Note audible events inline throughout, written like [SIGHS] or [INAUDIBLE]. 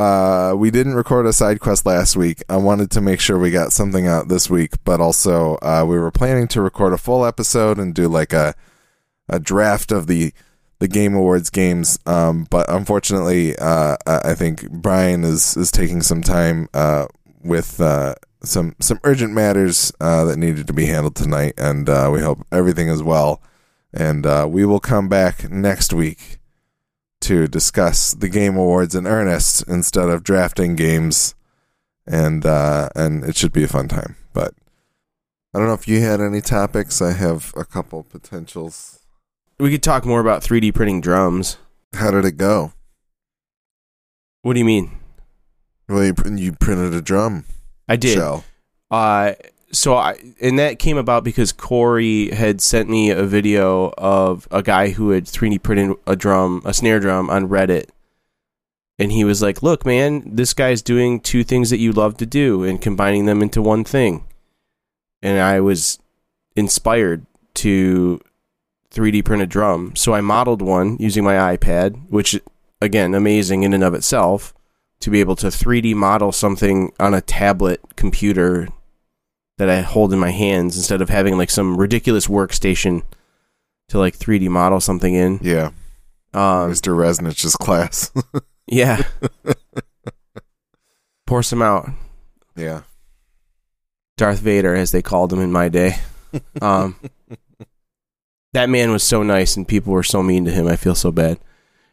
uh, we didn't record a side quest last week. I wanted to make sure we got something out this week, but also uh, we were planning to record a full episode and do like a a draft of the the Game Awards games. Um, but unfortunately, uh, I think Brian is is taking some time uh, with uh, some some urgent matters uh, that needed to be handled tonight, and we hope everything is well. And we will come back next week to discuss the Game Awards in earnest instead of drafting games, and uh, and it should be a fun time. But I don't know if you had any topics. I have a couple potentials. We could talk more about 3D printing drums. How did it go? What do you mean? Well, you, you printed a drum I did. shell. Uh, so I and that came about because Corey had sent me a video of a guy who had 3D printed a drum, a snare drum on Reddit. And he was like, "Look, man, this guy's doing two things that you love to do and combining them into one thing." And I was inspired to 3D print a drum. So I modeled one using my iPad, which again, amazing in and of itself to be able to 3D model something on a tablet computer that I hold in my hands instead of having like some ridiculous workstation to like 3D model something in. Yeah, Um, Mr. Resnich's class. [LAUGHS] yeah. Pour some out. yeah, Darth Vader, as they called him in my day. Um, [LAUGHS] that man was so nice, and people were so mean to him. I feel so bad.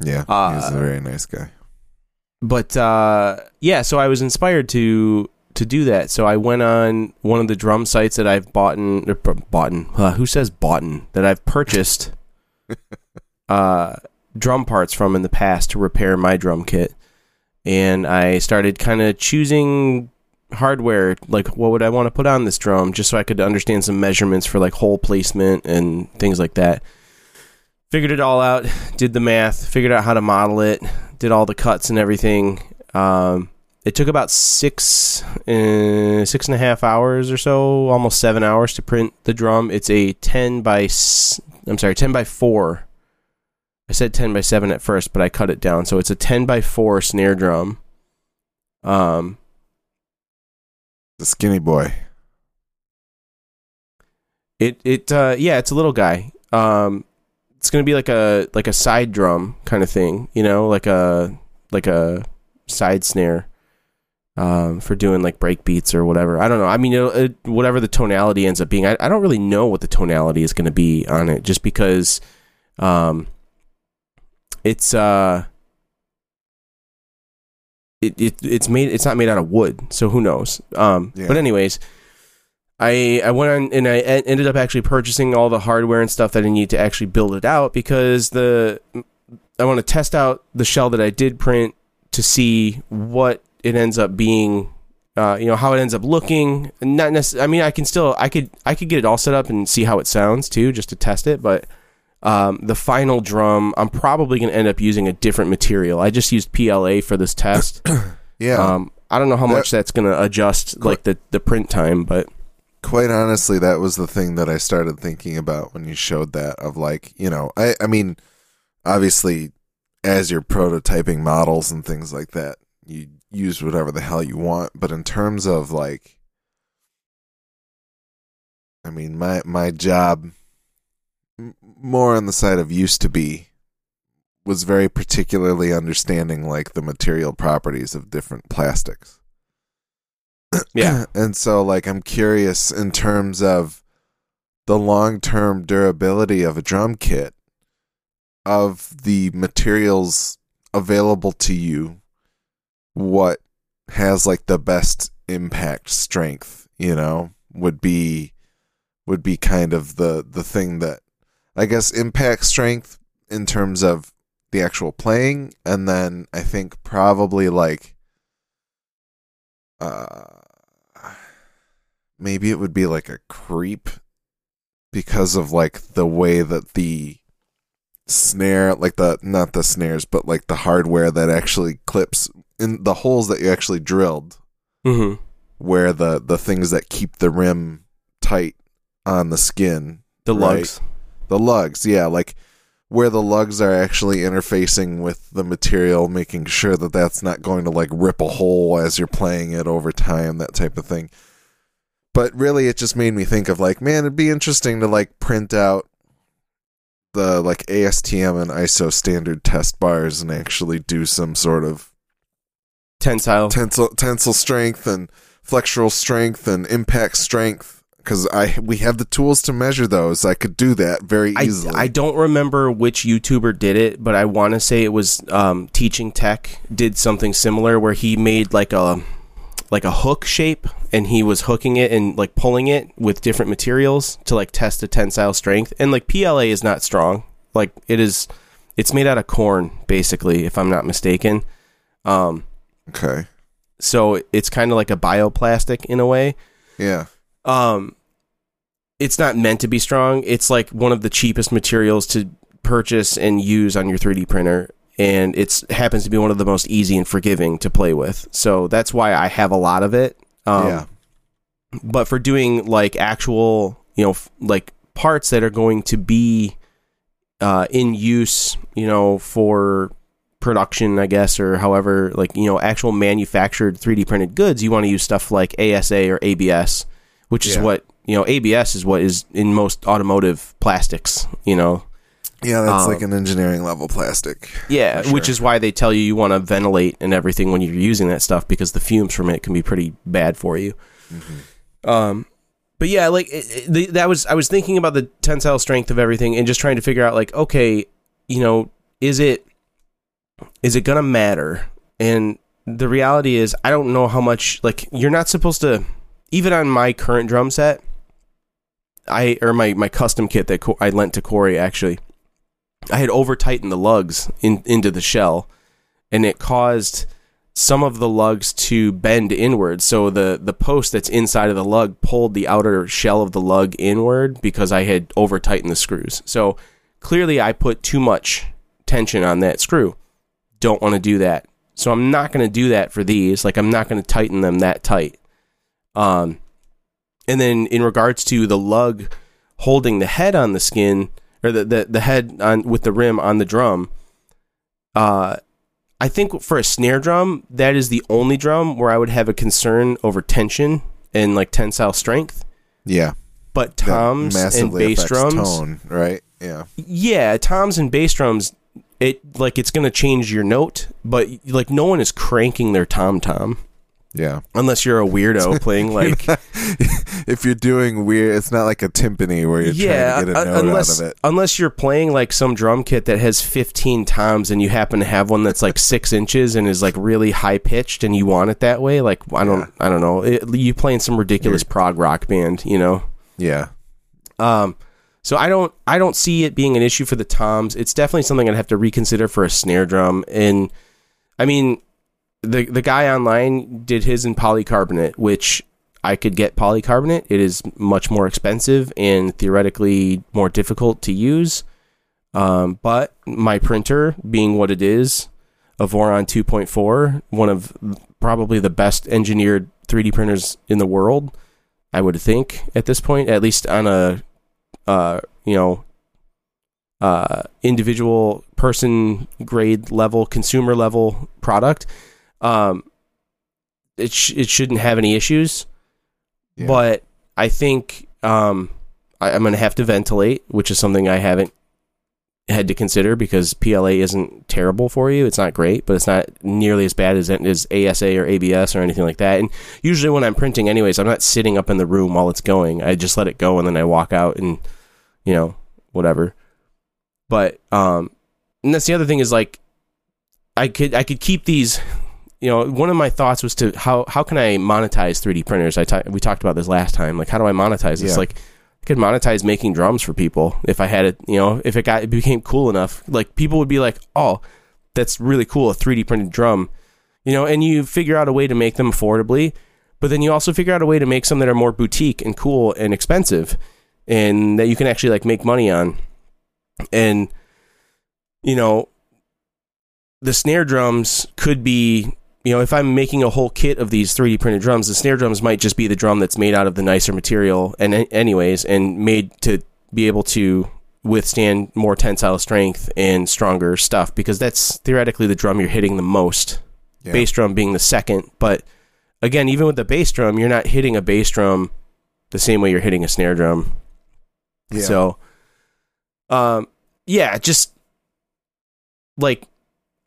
yeah. Uh, He's a very nice guy. but uh, yeah, so I was inspired to to do that. So I went on one of the drum sites that I've bought in, or bought in, uh, who says bought that I've purchased [LAUGHS] uh, drum parts from in the past to repair my drum kit, and I started kind of choosing hardware like what would I want to put on this drum just so I could understand some measurements for like hole placement and things like that. Figured it all out, did the math, figured out how to model it, did all the cuts and everything. Um, it took about six, uh, six and a half hours or so, almost seven hours to print the drum. It's a ten by, s- I'm sorry, ten by four. I said ten by seven at first, but I cut it down, so it's a ten by four snare drum. Um, The skinny boy. It it uh yeah, it's a little guy. Um it's going to be like a like a side drum kind of thing, you know, like a like a side snare um for doing like break beats or whatever. I don't know. I mean, it'll- it, whatever the tonality ends up being. I, I don't really know what the tonality is going to be on it just because um it's uh it, it it's made it's not made out of wood, so who knows. Um Yeah. but anyways, I I went on and I ended up actually purchasing all the hardware and stuff that I need to actually build it out because the I want to test out the shell that I did print to see what it ends up being. Uh, you know how it ends up looking. Not necessarily. I mean, I can still I could I could get it all set up and see how it sounds too, just to test it. But um, the final drum, I'm probably going to end up using a different material. I just used PLA for this test. [COUGHS] Yeah. Um, I don't know how That- much that's going to adjust like the the print time, but quite honestly, that was the thing that I started thinking about when you showed that of like, you know, I, I mean, obviously, as you're prototyping models and things like that, you use whatever the hell you want. But in terms of like, I mean, my my job, more on the side of used to be, was very particularly understanding like the material properties of different plastics. [CLEARS THROAT] Yeah. and so like I'm curious in terms of the long-term durability of a drum kit of the materials available to you what has like the best impact strength, you know, would be would be kind of the the thing that I guess impact strength in terms of the actual playing. And then I think probably like uh maybe it would be like a creep because of like the way that the snare like the not the snares but like the hardware that actually clips in the holes that you actually drilled mm-hmm. where the the things that keep the rim tight on the skin the Right. lugs. the lugs yeah like where the lugs are actually interfacing with the material, making sure that that's not going to like rip a hole as you're playing it over time, that type of thing. But really, it just made me think of like, man, it'd be interesting to like print out the like ASTM and ISO standard test bars and actually do some sort of Tensile. tensile tensile strength and flexural strength and impact strength because I we have the tools to measure those. I could do that very I, easily. I don't remember which YouTuber did it, but I want to say it was um, Teaching Tech did something similar where he made like a like a hook shape and he was hooking it and like pulling it with different materials to like test the tensile strength. And like PLA is not strong. Like it is it's made out of corn basically if I'm not mistaken. Um okay. so it's kind of like a bioplastic in a way. Yeah. um it's not meant to be strong it's like one of the cheapest materials to purchase and use on your 3d printer and it's happens to be one of the most easy and forgiving to play with so that's why i have a lot of it um, yeah. but for doing like actual you know f- like parts that are going to be uh, in use you know for production i guess or however like you know actual manufactured 3d printed goods you want to use stuff like asa or abs which is Yeah. what you know abs is what is in most automotive plastics you know Yeah, that's um, like an engineering level plastic. yeah, For which is why they tell you you want to ventilate and everything when you're using that stuff because the fumes from it can be pretty bad for you. Um, but yeah, like it, it, the, that was I was thinking about the tensile strength of everything and just trying to figure out like okay, you know, is it is it gonna matter? And the reality is I don't know how much like you're not supposed to even on my current drum set. I or my my custom kit that I lent to Corey actually. I had over tightened the lugs in, into the shell, and it caused some of the lugs to bend inward. So the the post that's inside of the lug pulled the outer shell of the lug inward because I had over tightened the screws. So clearly, I put too much tension on that screw. Don't want to do that. So I'm not going to do that for these. Like I'm not going to tighten them that tight. Um, and then in regards to the lug holding the head on the skin or the, the, the head on with the rim on the drum uh i think for a snare drum that is the only drum where i would have a concern over tension and like tensile strength Yeah. but toms and bass drums tone, right? Yeah. yeah toms and bass drums it like it's gonna change your note but like no one is cranking their tom tom Yeah. unless you're a weirdo [LAUGHS] playing like [LAUGHS] if you're doing weird, it's not like a timpani where you're trying to get a note unless out of it. unless you're playing like some drum kit that has 15 toms and you happen to have one that's like six inches and is like really high pitched and you want it that way. Like I don't, I don't know. It, you playing some ridiculous prog rock band, you know? Yeah. Um, so I don't, I don't see it being an issue for the toms. It's definitely something I'd have to reconsider for a snare drum. And I mean, the the guy online did his in polycarbonate, which I could get polycarbonate. It is much more expensive and theoretically more difficult to use. Um, but my printer, being what it is, a Voron 2.4, one of probably the best engineered 3D printers in the world, I would think at this point, at least on a, uh, you know, uh, individual person grade level, consumer level product. Um, it sh- it shouldn't have any issues, Yeah. but I think um, I, I'm going to have to ventilate, which is something I haven't had to consider because PLA isn't terrible for you. It's not great, but it's not nearly as bad as as ASA or ABS or anything like that. And usually when I'm printing, anyways, I'm not sitting up in the room while it's going. I just let it go and then I walk out and you know whatever. But um, and that's the other thing is like I could I could keep these. You know, one of my thoughts was to how how can I monetize 3D printers? I ta- we talked about this last time. Like, how do I monetize this? Yeah. Like, I could monetize making drums for people if I had it. You know, if it got it became cool enough, like people would be like, "Oh, that's really cool, a 3D printed drum." You know, and you figure out a way to make them affordably, but then you also figure out a way to make some that are more boutique and cool and expensive, and that you can actually like make money on. And you know, the snare drums could be you know, if I'm making a whole kit of these 3D printed drums, the snare drums might just be the drum that's made out of the nicer material, and anyways, and made to be able to withstand more tensile strength and stronger stuff because that's theoretically the drum you're hitting the most. Yeah. Bass drum being the second, but again, even with the bass drum, you're not hitting a bass drum the same way you're hitting a snare drum. Yeah. So, um, yeah, just like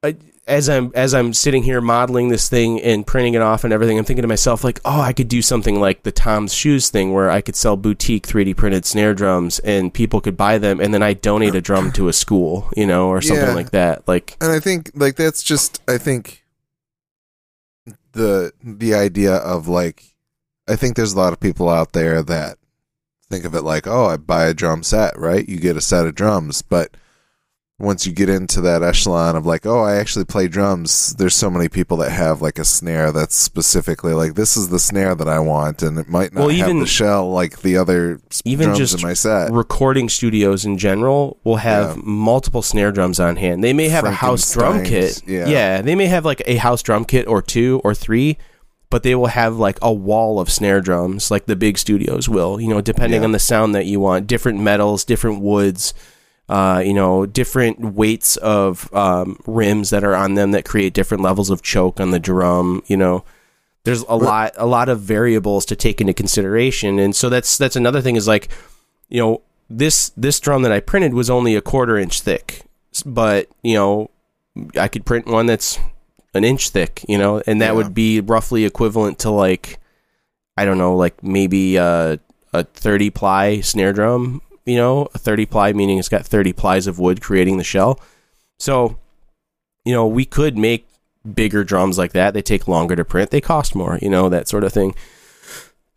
I, as I'm as I'm sitting here modeling this thing and printing it off and everything, I'm thinking to myself like, oh, I could do something like the Tom's Shoes thing where I could sell boutique 3D printed snare drums and people could buy them, and then I donate a drum to a school, you know, or something Yeah. like that. Like, and I think like that's just I think the the idea of like I think there's a lot of people out there that think of it like oh I buy a drum set right you get a set of drums but once you get into that echelon of like oh I actually play drums there's so many people that have like a snare that's specifically like this is the snare that I want and it might not Well, have even- the shell like the other even drums just in my set recording studios in general will have Yeah. multiple snare drums on hand. They may have a house drum kit. Frankensteins, yeah. they may have like a house drum kit or two or three, but they will have like a wall of snare drums, like the big studios will. You know, depending Yeah. on the sound that you want, different metals, different woods. Uh, you know, different weights of um, rims that are on them that create different levels of choke on the drum. You know, there's a lot a lot of variables to take into consideration and so that's that's another thing is like you know this this drum that I printed was only a quarter inch thick but you know I could print one that's an inch thick you know and that Yeah. would be roughly equivalent to like I don't know like maybe a a 30 ply snare drum you know a 30 ply meaning it's got 30 plies of wood creating the shell so you know we could make bigger drums like that. They take longer to print. They cost more, you know, that sort of thing.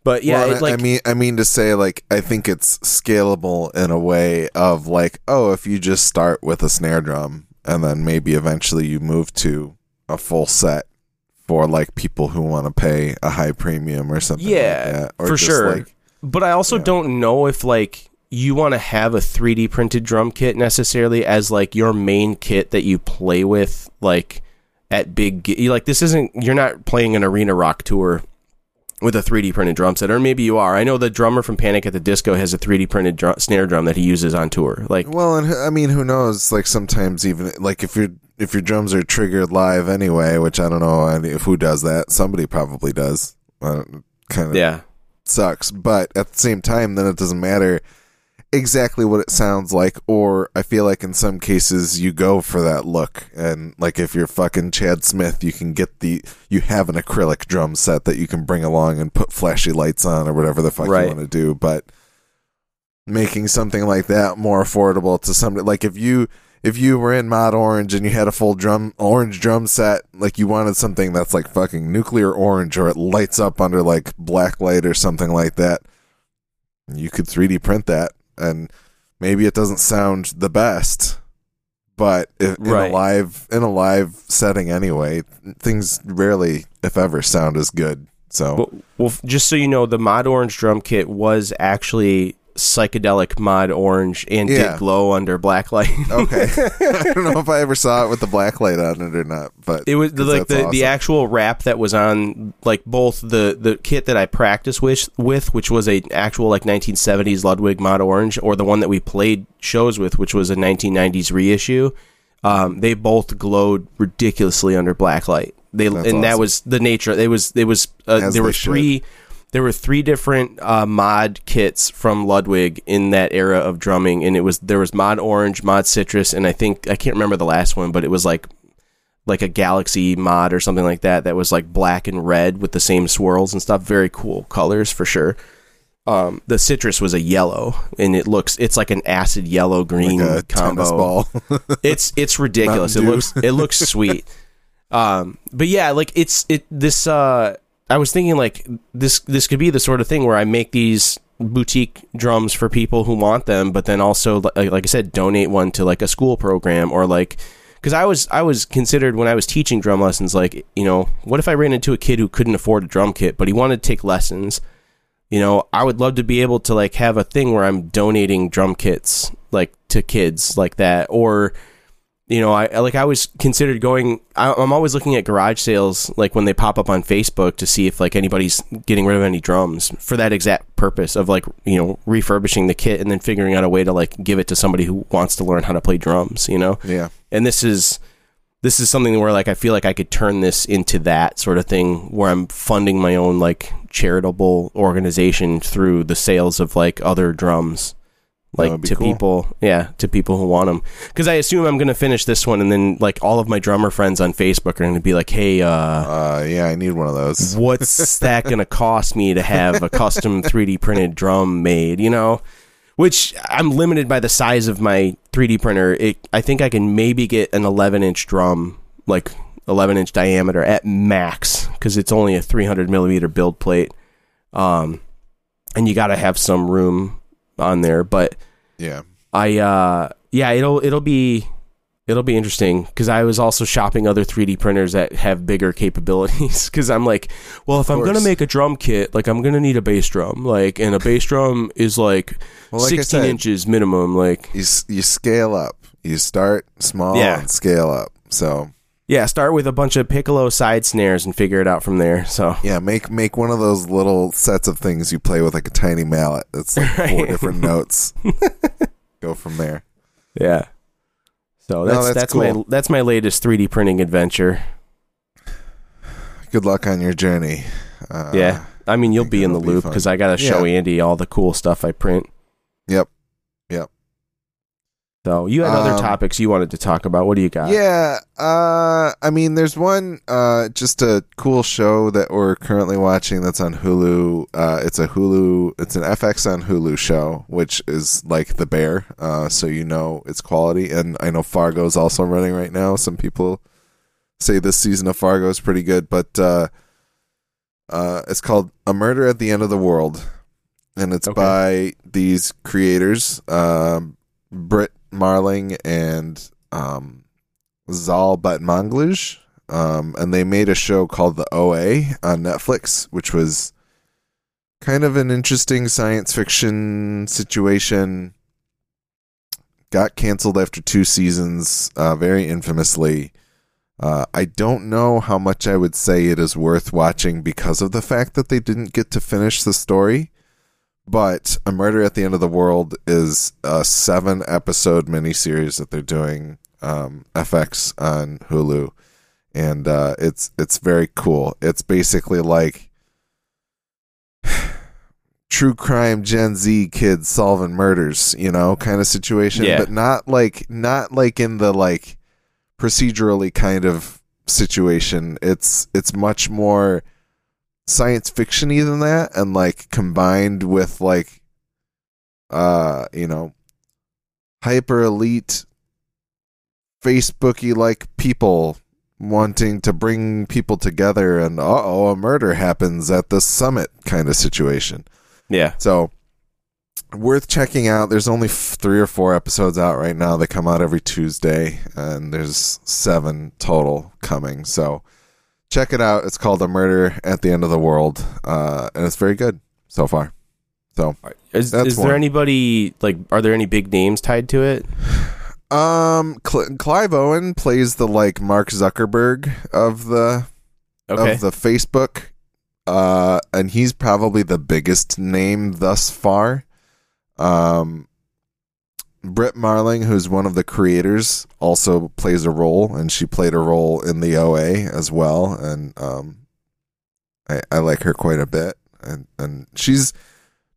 But yeah, Well, it, like I mean, I mean to say, like, I think it's scalable in a way of like, oh, if you just start with a snare drum and then maybe eventually you move to a full set for like people who want to pay a high premium or something. Yeah, like for just, sure. Like, but I also Yeah. don't know if like you want to have a 3D printed drum kit necessarily as like your main kit that you play with like at big like this isn't you're not playing an arena rock tour with a 3D printed drum set or maybe you are. I know the drummer from Panic at the Disco has a 3D printed drum, snare drum that he uses on tour. Like well, and I mean, who knows? Like sometimes even like if your if your drums are triggered live anyway, which I don't know if who does that. Somebody probably does. Uh, kind of yeah. sucks. But at the same time, then it doesn't matter exactly what it sounds like. Or I feel like in some cases you go for that look, and like if you're fucking Chad Smith, you can get the you have an acrylic drum set that you can bring along and put flashy lights on or whatever the fuck Right. you want to do. But making something like that more affordable to somebody like if you if you were in mod orange and you had a full drum orange drum set like you wanted something that's like fucking nuclear orange or it lights up under like black light or something like that you could 3d print that. And maybe it doesn't sound the best but if, in a live in a live setting anyway things rarely if ever sound as good so. Well, well, just so you know, the Mod Orange drum kit was actually psychedelic Mod Orange and Yeah. did glow under black light. [LAUGHS] okay i don't know if i ever saw it with the black light on it or not but It was like the, the actual wrap that was on like both the the kit that I practiced with with which was a actual like 1970s Ludwig Mod Orange or the one that we played shows with which was a 1990s reissue. Um, they both glowed ridiculously under black light. They That's and that was the nature. It was it was uh, there were should. There were three different uh, mod kits from Ludwig in that era of drumming, and it was there was mod orange, mod citrus, and I think I can't remember the last one, but it was like like a galaxy mod or something like that that was like black and red with the same swirls and stuff. Very cool colors for sure. Um, the citrus was a yellow, and it looks it's like an acid yellow green like combo ball [LAUGHS] it's it's ridiculous. It Dew. looks it looks sweet. Um, but yeah, like it's it this. Uh, I was thinking like this this could be the sort of thing where I make these boutique drums for people who want them, but then also like, like I said, donate one to like a school program or like because I was I was considered when I was teaching drum lessons like you know what if I ran into a kid who couldn't afford a drum kit but he wanted to take lessons. You know, I would love to be able to like have a thing where I'm donating drum kits like to kids like that or you know, I like I was considered going. I, I'm always looking at garage sales, like when they pop up on Facebook, to see if like anybody's getting rid of any drums for that exact purpose of like you know refurbishing the kit and then figuring out a way to like give it to somebody who wants to learn how to play drums. You know, Yeah. and this is this is something where like I feel like I could turn this into that sort of thing where I'm funding my own like charitable organization through the sales of like other drums like to cool. people yeah to people who want them because I assume I'm gonna finish this one and then like all of my drummer friends on Facebook are gonna be like hey uh Uh, yeah, I need one of those. [LAUGHS] what's that going to cost me to have a custom [LAUGHS] 3D printed drum made, you know? Which I'm limited by the size of my 3D printer. It, I think I can maybe get an 11 inch drum, like 11 inch diameter at max, because it's only a 300 millimeter build plate. Um, and you got to have some room on there. But Yeah. I, uh, yeah, it'll it'll be it'll be interesting because I was also shopping other 3D printers that have bigger [LAUGHS] capabilities. Because I'm like, well, if I'm gonna make a drum kit, like I'm gonna need a bass drum, like, and a bass drum is like, Well, like 16 said- inches minimum. Like, You you scale up. You start small Yeah. and scale up. So yeah, start with a bunch of piccolo side snares and figure it out from there. So yeah, make make one of those little sets of things you play with like a tiny mallet. That's like [LAUGHS] four different notes. [LAUGHS] Go from there. yeah. So No, that's that's that's, my that's my latest 3D printing adventure. Good luck on your journey. Uh, yeah, I mean you'll think be in the be loop because I gotta show Andy all the cool stuff I print. Yep. So you had other Um, topics you wanted to talk about. What do you got? Yeah, uh, I mean, there's one, uh, just a cool show that we're currently watching that's on Hulu. Uh, it's a Hulu, it's an FX on Hulu show, which is like The Bear, uh, so you know it's quality. And I know Fargo's also running right now. Some people say this season of Fargo is pretty good, but uh, uh, it's called A Murder at the End of the World, and it's Okay. by these creators, um, Brit Marling and um, Zal Batmanglij. Um, and they made a show called The OA on Netflix, which was kind of an interesting science fiction situation. Got canceled after two seasons, uh, very infamously. Uh, I don't know how much I would say it is worth watching because of the fact that they didn't get to finish the story. But A Murder at the End of the World is a seven episode miniseries that they're doing um, FX on Hulu, and uh, it's it's very cool. It's basically like [SIGHS] true crime Gen Z kids solving murders, you know, kind of situation, Yeah. but not like not like in the like procedurally kind of situation. It's it's much more science fictiony than that and like combined with like uh you know hyper elite facebooky like people wanting to bring people together and uh-oh a murder happens at the summit kind of situation Yeah. so worth checking out. There's only f- three or four episodes out right now. They come out every Tuesday, and there's seven total coming. So check it out. It's called A Murder at the End of the World, uh, and it's very good so far. So Is, is there anybody like? Are there any big names tied to it? um, Cl- Clive Owen plays the like Mark Zuckerberg of the Okay. of the Facebook. Uh, and he's probably the biggest name thus far. Um, Brit Marling, who's one of the creators, also plays a role, and she played a role in the OA as well. And um, I, I like her quite a bit, and and she's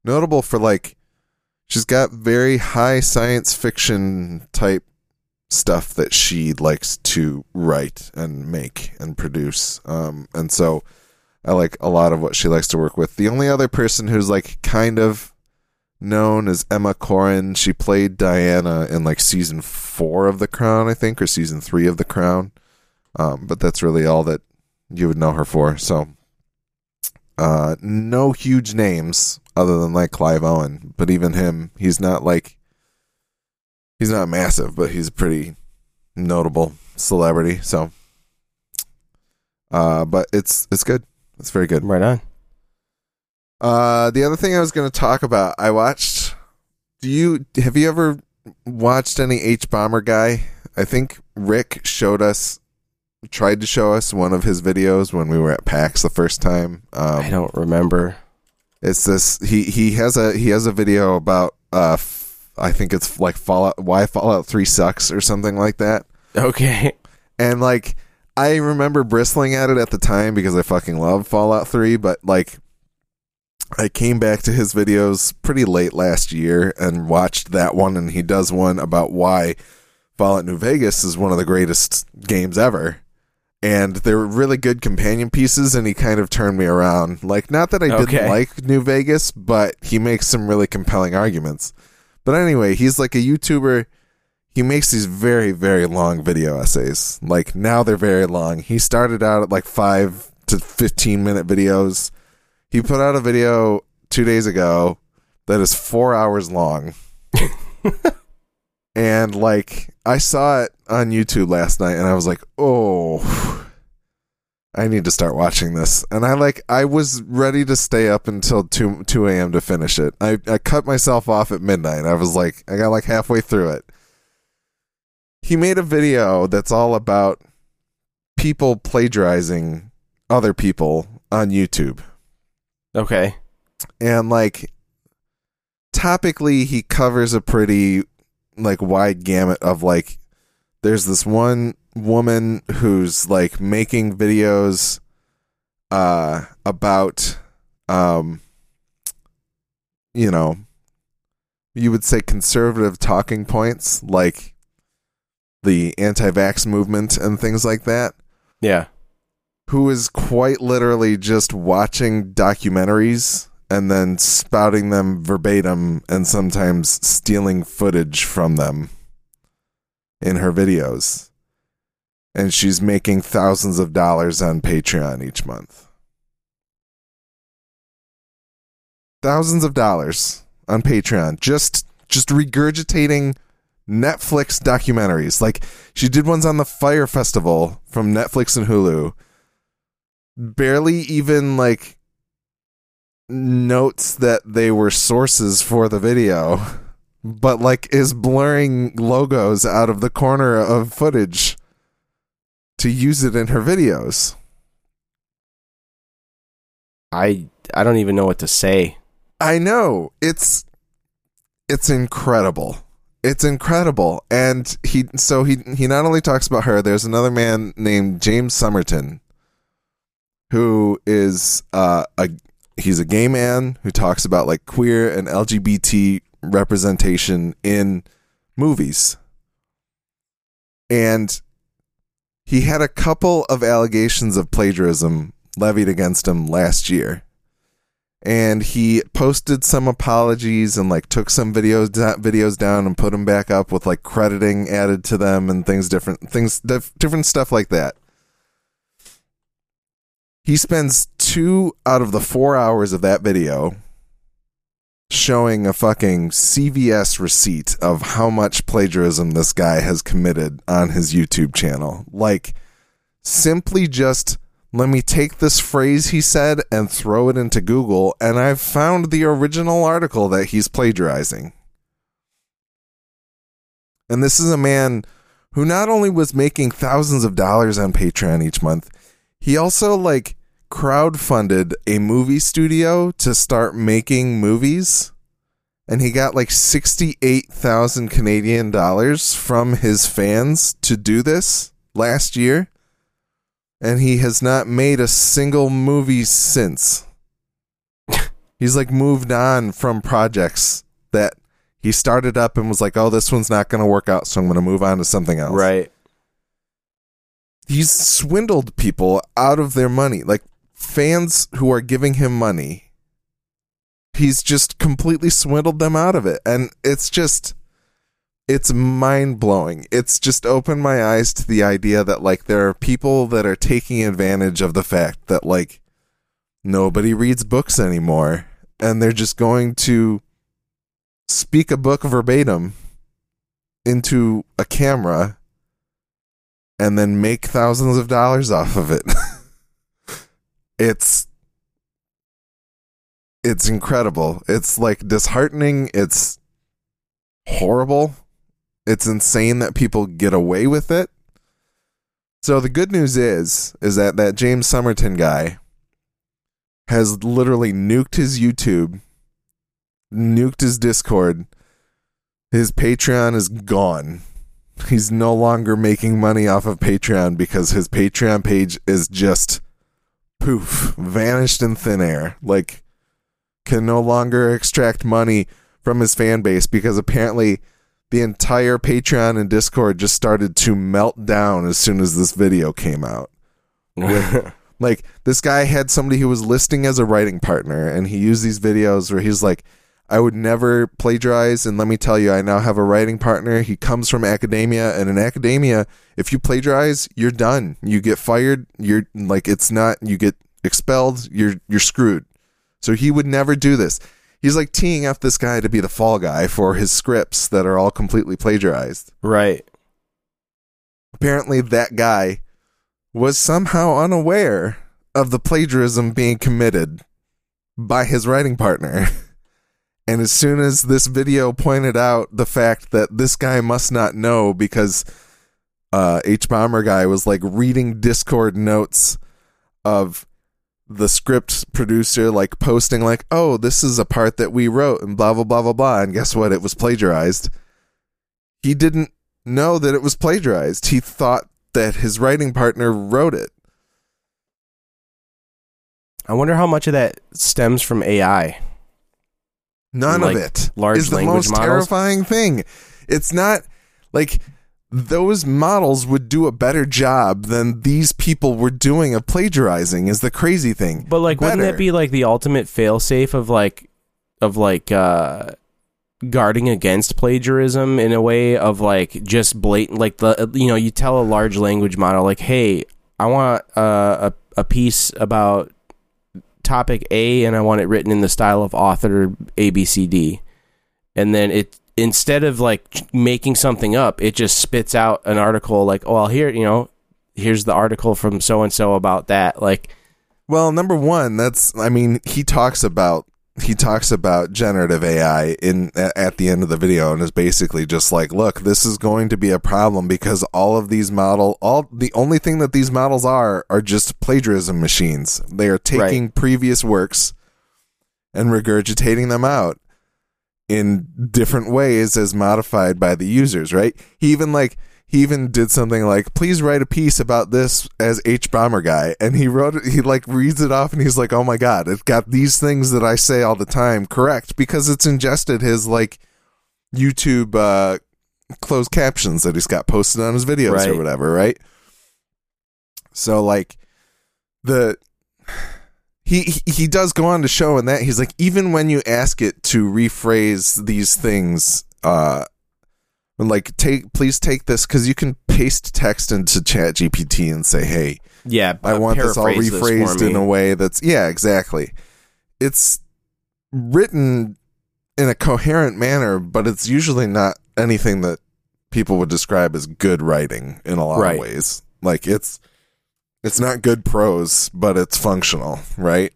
notable for like she's got very high science fiction type stuff that she likes to write and make and produce. Um, and so I like a lot of what she likes to work with. The only other person who's like kind of known as Emma Corrin, she played Diana in like season four of The Crown, I think, or season three of The Crown. Um, but that's really all that you would know her for. So, uh, no huge names other than like Clive Owen, but even him, he's not like he's not massive, but he's a pretty notable celebrity. So, uh, but it's it's good. It's very good. right on. Uh, the other thing I was going to talk about, I watched. Do you have you ever watched any hbomberguy I think Rick showed us, tried to show us one of his videos when we were at PAX the first time. Um, I don't remember. It's this he he has a he has a video about uh f- I think it's like Fallout why Fallout 3 sucks or something like that. Okay. And like I remember bristling at it at the time because I fucking love Fallout 3, but like I came back to his videos pretty late last year and watched that one and he does one about why Fallout New Vegas is one of the greatest games ever. And they were really good companion pieces and he kind of turned me around. Like not that I didn't Okay. like New Vegas, but he makes some really compelling arguments. But anyway, he's like a YouTuber he makes these very very long video essays like now they're very long he started out at like 5 to 15 minute videos he put out a video 2 days ago that is 4 hours long. [LAUGHS] And like i saw it on youtube last night and i was like oh i need to start watching this. And i like i was ready to stay up until 2 2 a.m to finish it. I i cut myself off at midnight. I was like i got like halfway through it. He made a video that's all about people plagiarizing other people on YouTube. Okay. And like topically he covers a pretty like wide gamut of like there's this one woman who's like making videos uh about um you know you would say conservative talking points like the anti-vax movement and things like that Yeah. Who is quite literally just watching documentaries and then spouting them verbatim and sometimes stealing footage from them in her videos. And she's making thousands of dollars on Patreon each month. Thousands of dollars on Patreon just just regurgitating Netflix documentaries. Like she did ones on the Fyre Festival from Netflix and Hulu. Barely even like notes that they were sources for the video, but like is blurring logos out of the corner of footage to use it in her videos. I I don't even know what to say. I know. It's it's incredible. It's incredible. And he so he he not only talks about her, there's another man named James Somerton who is uh a he's a gay man who talks about like queer and LGBT representation in movies. And he had a couple of allegations of plagiarism levied against him last year and he posted some apologies and like took some videos videos down and put them back up with like crediting added to them and things different things dif- different stuff like that. He spends 2 out of the 4 hours of that video showing a fucking CVS receipt of how much plagiarism this guy has committed on his YouTube channel. Like simply just let me take this phrase he said and throw it into Google, and I've found the original article that he's plagiarizing. And this is a man who not only was making thousands of dollars on Patreon each month, he also like crowdfunded a movie studio to start making movies. And he got like 68,000 Canadian dollars from his fans to do this last year and he has not made a single movie since. [LAUGHS] He's like moved on from projects that he started up and was like, "Oh, this one's not going to work out, so I'm going to move on to something else." Right. He's swindled people out of their money, like fans who are giving him money. He's just completely swindled them out of it, and it's just it's mind blowing. It's just opened my eyes to the idea that like there are people that are taking advantage of the fact that like nobody reads books anymore and they're just going to speak a book verbatim into a camera and then make thousands of dollars off of it. [LAUGHS] it's it's incredible. It's like disheartening. It's horrible It's insane that people get away with it. So the good news is is that that James Somerton guy has literally nuked his YouTube, nuked his Discord. His Patreon is gone. He's no longer making money off of Patreon because his Patreon page is just poof, vanished in thin air. Like can no longer extract money from his fan base because apparently the entire Patreon and Discord just started to melt down as soon as this video came out. With, [LAUGHS] like this guy had somebody who was listing as a writing partner and he used these videos where he's like I would never plagiarize and let me tell you I now have a writing partner. He comes from academia and in academia if you plagiarize, you're done. You get fired. You're like it's not you get expelled, you're you're screwed. So he would never do this. He's like teeing up this guy to be the fall guy for his scripts that are all completely plagiarized. right. Apparently, that guy was somehow unaware of the plagiarism being committed by his writing partner. [LAUGHS] And as soon as this video pointed out the fact that this guy must not know because uh, hbomberguy was like reading Discord notes of the script producer like posting like, "Oh, this is a part that we wrote," and blah blah blah blah blah. And guess what? It was plagiarized. He didn't know that it was plagiarized. He thought that his writing partner wrote it. I wonder how much of that stems from AI. None Like of it large is the most models? terrifying thing. It's not like those models would do a better job than these people were doing of plagiarizing. Is the crazy thing. But like, wouldn't that be like the ultimate failsafe of like, of like, uh, guarding against plagiarism in a way of like just blatant, like the you know you tell a large language model like, hey, I want uh, a a piece about topic A and I want it written in the style of author A B C D, and then it instead of like making something up, it just spits out an article like, oh, well, here you know. Here's the article from so and so about that. Like, Well, number one, that's I mean, he talks about he talks about generative AI in at the end of the video and is basically just like, look, this is going to be a problem because all of these model all the only thing that these models are are just plagiarism machines. They are taking previous works and regurgitating them out in different ways as modified by the users, right? He even like he even did something like, "Please write a piece about this as hbomberguy," and he wrote it. He like reads it off, and he's like, "Oh my god, it got these things that I say all the time correct because it's ingested his like YouTube uh, closed captions that he's got posted on his videos Right. or whatever, right?" So like the he he- does go on to show in that he's like even when you ask it to rephrase these things uh like take please take this because you can paste text into chat gpt and say hey yeah, i uh, want this all paraphrase this rephrased in a way that's yeah exactly. It's written in a coherent manner but it's usually not anything that people would describe as good writing in a lot Right. of ways. Like it's it's not good prose but it's functional right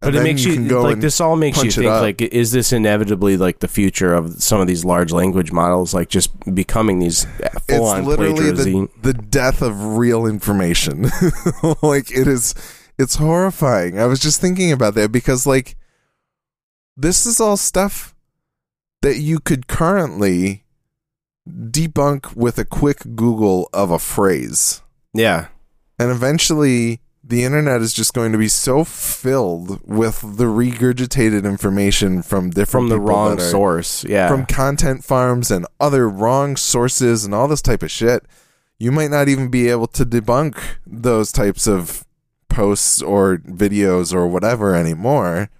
But it makes you, go like this all makes you think like is this inevitably like the future of some of these large language models like just becoming these full on it's literally the, the death of real information. [LAUGHS] Like it is it's horrifying. I was just thinking about that because like this is all stuff that you could currently debunk with a quick google of a phrase. Yeah, and eventually the internet is just going to be so filled with the regurgitated information from different from the wrong source. Yeah, from content farms and other wrong sources and all this type of shit, you might not even be able to debunk those types of posts or videos or whatever anymore.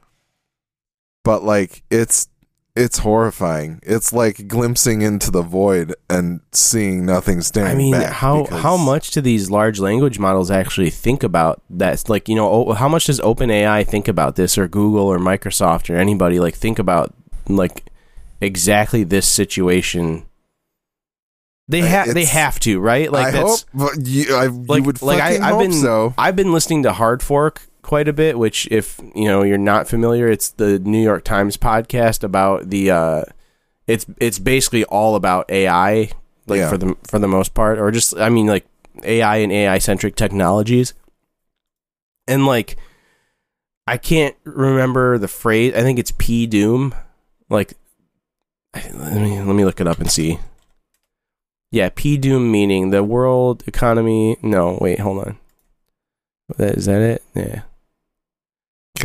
But like it's it's horrifying. It's like glimpsing into the void and seeing nothing staring I mean, how how much do these large language models actually think about that? Like, you know, how much does OpenAI think about this, or Google, or Microsoft, or anybody like think about like exactly this situation? They have they have to, right? Like I that's hope you, I, like you would like I, I've hope been so. I've been listening to Hard Fork quite a bit, which if you know you're not familiar, it's the New York Times podcast about the uh it's it's basically all about AI like Yeah. for the for the most part, or just I mean like AI and AI centric technologies, and like I can't remember the phrase. I think it's P Doom. Like, let me let me look it up and see. Yeah, P Doom meaning the world economy. No, wait, hold on. Is that it? Yeah.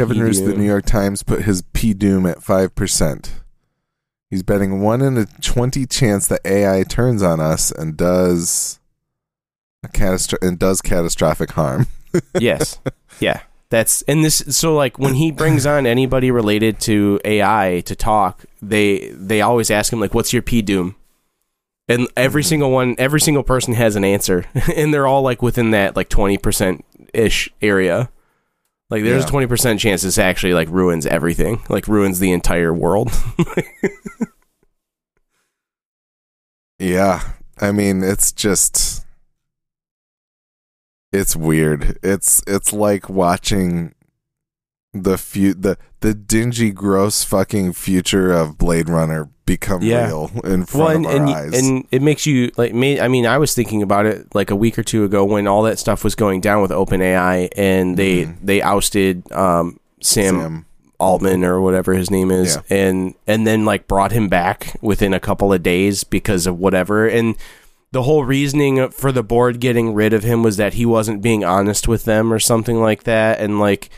Kevin Roose, the New York Times, put his P Doom at 5%. He's betting 1 in a 20 chance that AI turns on us and does a catastro- and does catastrophic harm. [LAUGHS] yes. Yeah. That's and this so like when he brings on anybody related to AI to talk, they they always ask him like what's your P doom? And every Mhm. single one every single person has an answer [LAUGHS] and they're all like within that like 20% ish area. Like there's Yeah. a 20% chance this actually like ruins everything, like ruins the entire world. [LAUGHS] Yeah. I mean, it's just it's weird. It's it's like watching the fu- the the dingy gross fucking future of Blade Runner become Yeah. real in front well, and of our and, eyes. and it makes you like me. I mean, I was thinking about it like a week or two ago when all that stuff was going down with OpenAI, and they Mhm. they ousted um, Sam, Sam, Altman or whatever his name is, Yeah. and and then like brought him back within a couple of days because of whatever, and the whole reasoning for the board getting rid of him was that he wasn't being honest with them or something like that, and like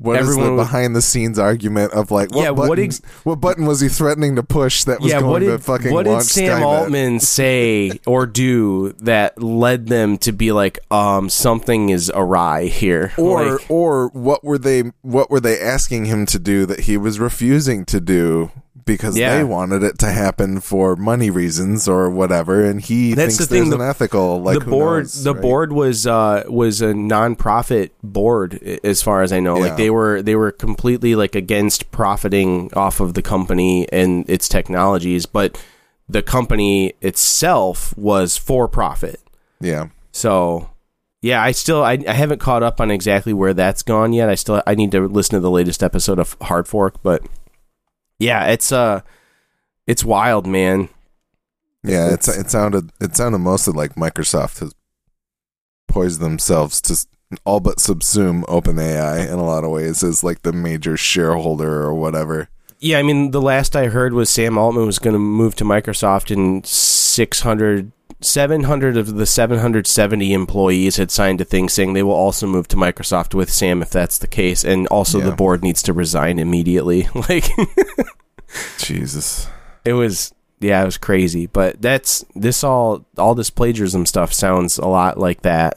What is Everyone the was- behind the scenes argument of like what Yeah, button, what ex- what button was he threatening to push that was yeah, going what to did fucking what did Sam Skynet? Altman say [LAUGHS] or do that led them to be like, um, something is awry here, or Like, or what were they what were they asking him to do that he was refusing to do because Yeah. they wanted it to happen for money reasons or whatever and he That's thinks the thing, there's the- an ethical like the board knows, the right? board was uh was a non-profit board as far as I know Yeah. like they were they were completely like against profiting off of the company and its technologies but the company itself was for profit yeah so yeah I still I, I haven't caught up on exactly where that's gone yet I still I need to listen to the latest episode of Hard Fork but yeah it's uh it's wild man. Yeah it's, It's- it sounded it sounded mostly like Microsoft has poised themselves to all but subsume OpenAI in a lot of ways as like the major shareholder or whatever. Yeah, I mean, the last I heard was Sam Altman was going to move to Microsoft, and 600, 700 of the 770 employees had signed a thing saying they will also move to Microsoft with Sam if that's the case. And also, Yeah. the board needs to resign immediately. [LAUGHS] Like, Jesus it was, yeah, it was crazy. But that's this all, all this plagiarism stuff sounds a lot like that.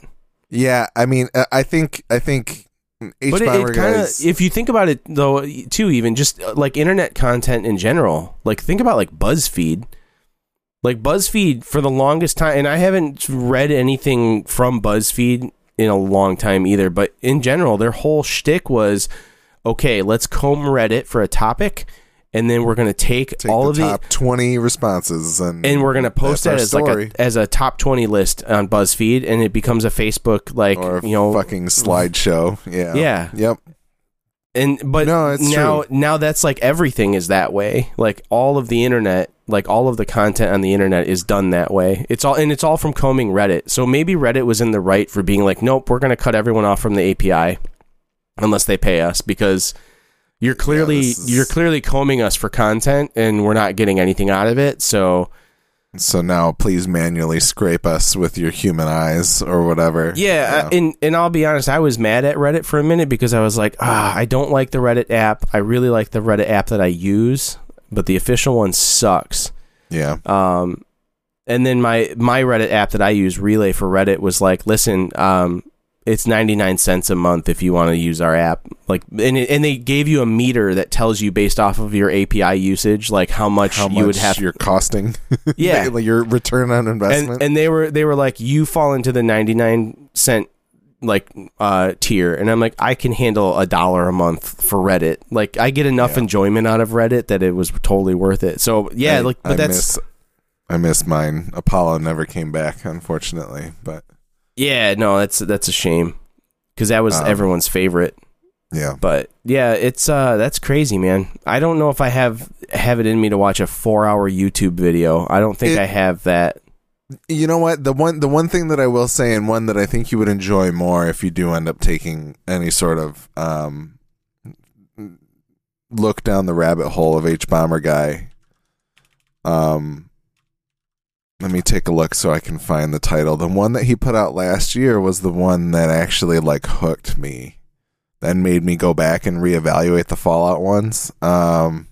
Yeah, I mean, I- I think I think H but it, it kind of, if you think about it though, too, even just uh, like internet content in general, like think about like BuzzFeed. Like BuzzFeed for the longest time, and I haven't read anything from BuzzFeed in a long time either. But in general, their whole shtick was, okay, let's comb Reddit for a topic, and then we're gonna take, take all the of the top twenty responses and and we're gonna post that as like a as a top twenty list on BuzzFeed, and it becomes a Facebook like you know fucking slideshow. Yeah, Yeah. yep. And but No, now true. now that's like everything is that way. Like all of the internet, like all of the content on the internet is done that way. It's all and it's all from combing Reddit. So maybe Reddit was in the right for being like, nope, we're gonna cut everyone off from the API unless they pay us because you're clearly this is- you're clearly combing us for content and we're not getting anything out of it. So So now, please manually scrape us with your human eyes or whatever. Yeah, and and I'll be honest, I was mad at Reddit for a minute because I was like, ah, I don't like the Reddit app. I really like the Reddit app that I use, but the official one sucks. yeah, Um, and then my my Reddit app that I use, Relay for Reddit, was like, listen, um, it's ninety nine cents a month if you want to use our app. Like, and it, and they gave you a meter that tells you based off of your API usage, like how much how you would have. You're costing? [LAUGHS] Yeah. like your return on investment. and, and they were they were like you fall into the 99 cent like uh tier and i'm like i can handle a dollar a month for reddit like i get enough Yeah. enjoyment out of reddit that it was totally worth it so yeah I- like but I that's miss, I miss mine. Apollo never came back, unfortunately. But yeah no that's that's a shame. Because that was Um, everyone's favorite. yeah, but yeah it's uh that's crazy man. I don't know if i have have it in me to watch a four hour youtube video. I don't think It- i have that. You know what? The one the one thing that I will say and one that I think you would enjoy more if you do end up taking any sort of um look down the rabbit hole of hbomberguy. Um let me take a look so I can find the title. The one that he put out last year was the one that actually like hooked me. Then made me go back and reevaluate the Fallout ones. Um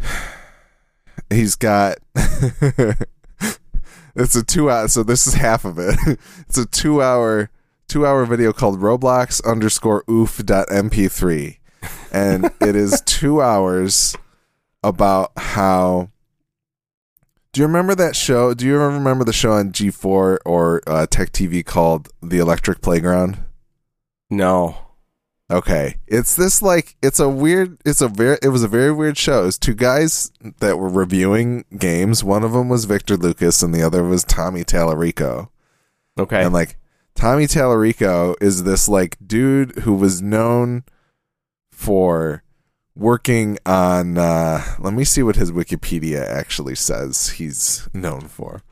[SIGHS] he's got [LAUGHS] it's a two hour so this is half of it [LAUGHS] it's a two hour two hour video called roblox underscore oof dot mp3 and it is [LAUGHS] two hours about how do you remember that show do you ever remember the show on g4 or uh, tech tv called the electric playground No. Okay. It's this like it's a weird it's a very it was a very weird show. It was two guys that were reviewing games. One of them was Victor Lucas and the other was Tommy Tallarico. Okay. And like Tommy Tallarico is this like dude who was known for working on uh let me see what his Wikipedia actually says he's known for.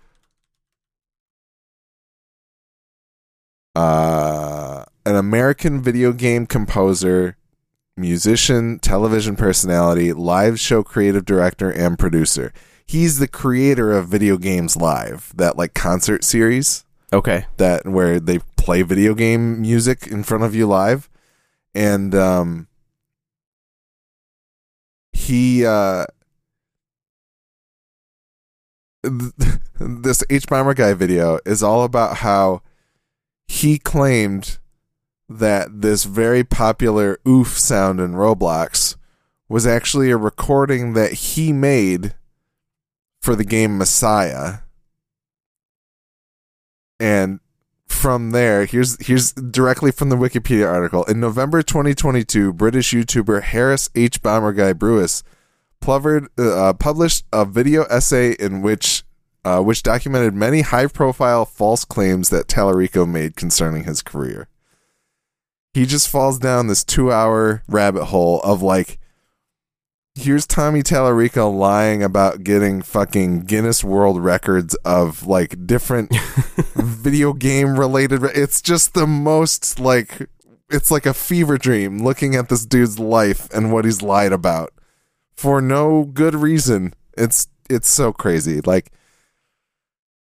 Uh an American video game composer, musician, television personality, live show creative director, and producer. He's the creator of Video Games Live, that like concert series okay. that where they play video game music in front of you live. And um he uh this hbomberguy video is all about how he claimed that this very popular oof sound in Roblox was actually a recording that he made for the game Messiah. And from there, here's here's directly from the Wikipedia article. In November 2022, British YouTuber Harris hbomberguy Brewis uh, published a video essay in which uh, which documented many high-profile false claims that Tallarico made concerning his career he just falls down this two hour rabbit hole of like here's Tommy Tallarico lying about getting fucking Guinness World Records of like different [LAUGHS] video game related it's just the most like it's like a fever dream looking at this dude's life and what he's lied about for no good reason it's it's so crazy like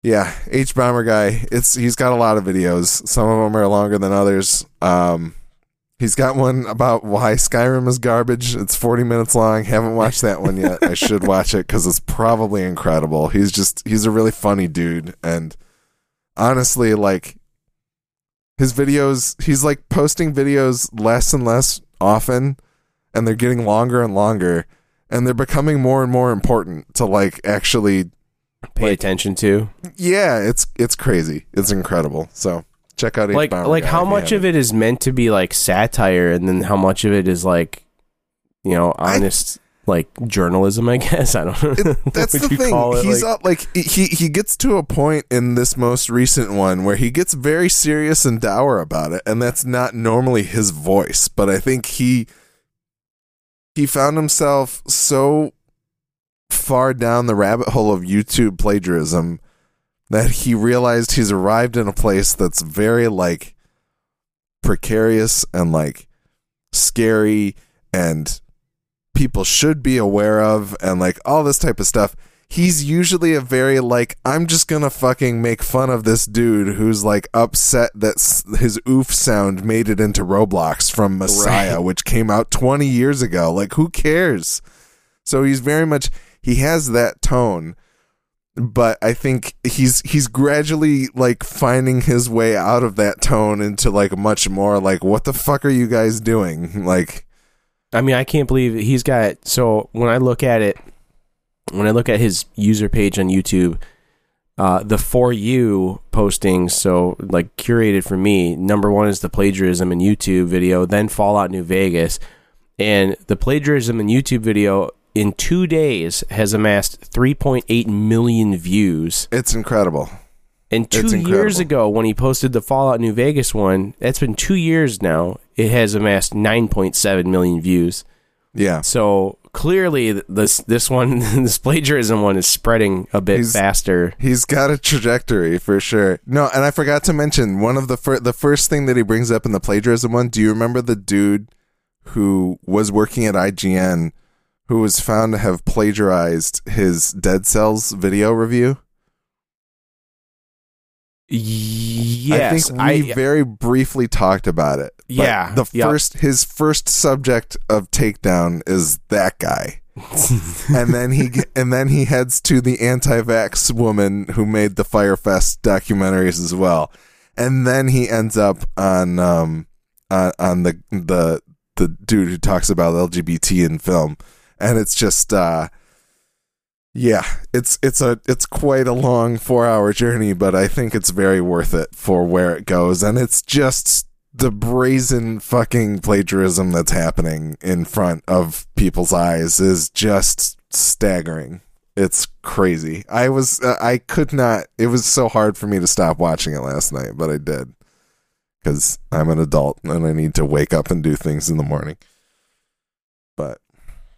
yeah, hbomberguy. It's he's got a lot of videos. Some of them are longer than others. Um, he's got one about why Skyrim is garbage. It's 40 minutes long. Haven't watched that one yet. I should watch it because it's probably incredible. He's just he's a really funny dude, and honestly, like his videos, he's like posting videos less and less often, and they're getting longer and longer, and they're becoming more and more important to like actually Pay Like- attention to. yeah, it's it's crazy. It's incredible. So check out Like like Guy how if you much of haven't. it is meant to be like satire and then how much of it is like you know, I- honest like journalism, I guess. [LAUGHS] I don't know. [LAUGHS] What that's would the you thing. call it? He's Like- up like he he gets to a point in this most recent one where he gets very serious and dour about it, and that's not normally his voice. But I think he he found himself so far down the rabbit hole of YouTube plagiarism that he realized he's arrived in a place that's very like precarious and like scary and people should be aware of and like all this type of stuff. He's usually a very like I'm just gonna fucking make fun of this dude who's like upset that his oof sound made it into Roblox from Messiah, Right. which came out 20 years ago. Like who cares? So he's very much he has that tone, but I think he's he's gradually like finding his way out of that tone into like much more like what the fuck are you guys doing? Like I mean, I can't believe he's got. So when I look at it, when I look at his user page on YouTube, uh, the for you postings, so like curated for me, number one is the plagiarism in YouTube video, then Fallout New Vegas, and the plagiarism in YouTube video in two days has amassed 3.8 million views. it's incredible. And two It's years ago, when he posted the Fallout New Vegas one, that's been two years now. It has amassed 9.7 million views. Yeah. So clearly this this one [LAUGHS] this plagiarism one is spreading a bit He's- faster. He's got a trajectory for sure. No, and I forgot to mention one of the fir- the first thing that he brings up in the plagiarism one. Do you remember the dude who was working at IGN who was found to have plagiarized his Dead Cells video review? Yes, I think we very briefly talked about it. Yeah, the yep. first his first subject of takedown is that guy. [LAUGHS] and then he and then he heads to the anti-vax woman who made the Fyre Fest documentaries as well. And then he ends up on um on, on the the the dude who talks about LGBT in film. And it's just uh yeah, it's it's a it's quite a long 4-hour journey, but I think it's very worth it for where it goes and it's just the brazen fucking plagiarism that's happening in front of people's eyes is just staggering. It's crazy. I was uh, I could not it was so hard for me to stop watching it last night, but I did cuz I'm an adult and I need to wake up and do things in the morning. But